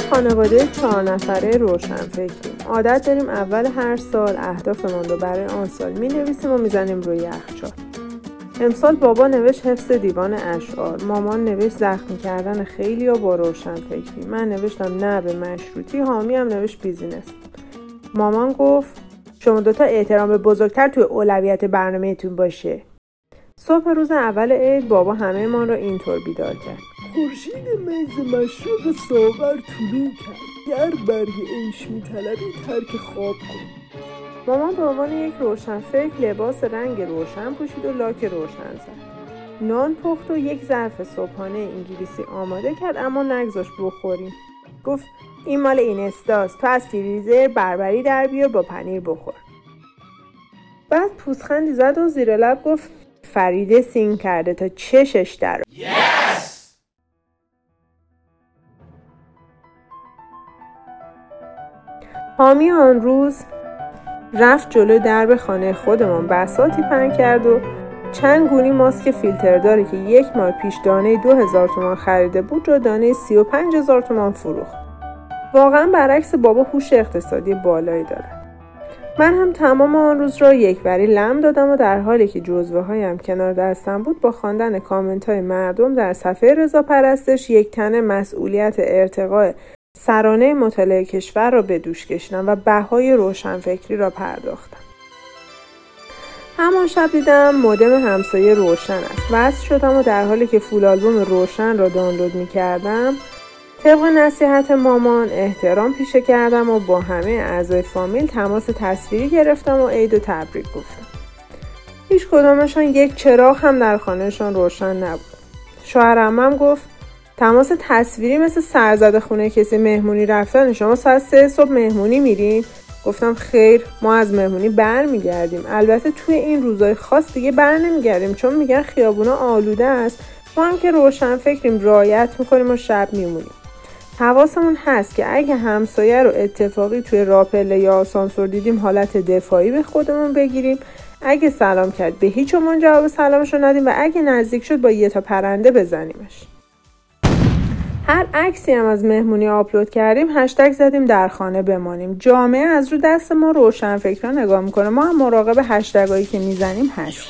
خانواده چهار نفره روشن فکریم. عادت داریم اول هر سال اهدافمون رو برای آن سال می نویسیم و می‌زنیم روی یخچال. امسال بابا نوشت حفظ دیوان اشعار. مامان نوشت زخمی کردن خیلی یا با روشن فکری. من نوشتم نه به مشروطی حامی هم نوشت business. مامان گفت شما دوتا احترام به بزرگتر توی اولویت برنامهتون باشه. صبح روز اول عید بابا همه ما رو اینطور بیدار کرد. خورشید می ز مشرق ساغر طلوع کرد. گر برگ عیش میطلبی ترک خواب کن. مامان به عنوان یک روشنفکر لباس رنگ روشن پوشید و لاک روشن زد. نان پخت و یک ظرف صبحانه انگلیسی آماده کرد اما نگذاشت بخوریم. گفت این مال این استاست تو از فریزر بربری در بیار با پنیر بخور. بعد پوزخندی زد و زیر لب گفت فریده سین کرده تا چشش در yes! حامی آن روز رفت جلو درب خانه خودمان بساتی پهن کرد و چند گونی ماسک فیلتر داره که یک ماه پیش دانه دو هزار تومان خریده بود رو دانه سی و پنج هزار تومان فروخت. واقعا برعکس بابا هوش اقتصادی بالایی داره. من هم تمام آن روز را یک بری لم دادم و در حالی که جزوه هایم کنار دستم بود با خواندن کامنت های مردم در صفحه رضا پرستش یک تنه مسئولیت ارتقاء سرانه مطالعه کشور را به دوش کشیدم و بهای روشنفکری را پرداختم. همان شب دیدم مودم همسایه روشن است وصل شدم و در حالی که فول آلبوم روشن را دانلود می کردم طبق نصیحت مامان احترام پیشه کردم و با همه اعضای فامیل تماس تصویری گرفتم و عید و تبریک گفتم. هیچ کدامشان یک چراغ هم در خانهشان روشن نبود. شوهرم گفت تماس تصویری مثل سرزده خونه کسی مهمونی رفتن. شما ساعت سه صبح مهمونی میرین. گفتم خیر ما از مهمونی برمیگردیم البته توی این روزای خاص دیگه بر نمیگردیم چون میگن خیابونا آلوده است. ما هم که روشن فکریم رایت می‌کنیم و شب میمونیم. حواسمون هست که اگه همسایه رو اتفاقی توی راپله یا آسانسور دیدیم حالت دفاعی به خودمون بگیریم. اگه سلام کرد به هیچ جواب سلامش رو ندیم و اگه نزدیک شد با یه تا پرنده بزنیمش. هر عکسی هم از مهمونی آپلود کردیم هشتگ زدیم در خانه بمانیم. جامعه از رو دست ما روشن فکران نگاه می‌کنه. ما هم مراقب هشتگایی که می‌زنیم هست.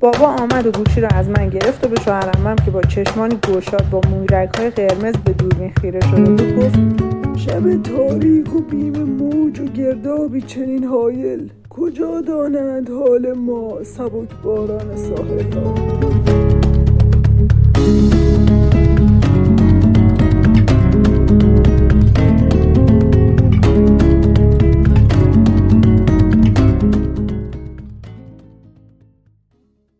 بابا آمد و گوشی رو از من گرفت و به شوهرمم که با چشمانی گوشاد با مویرک های قرمز به دوربین خیره شده بود گفت شب تاریک و بیم موج و گردابی چنین حایل کجا دانند حال ما سبک باران ساحل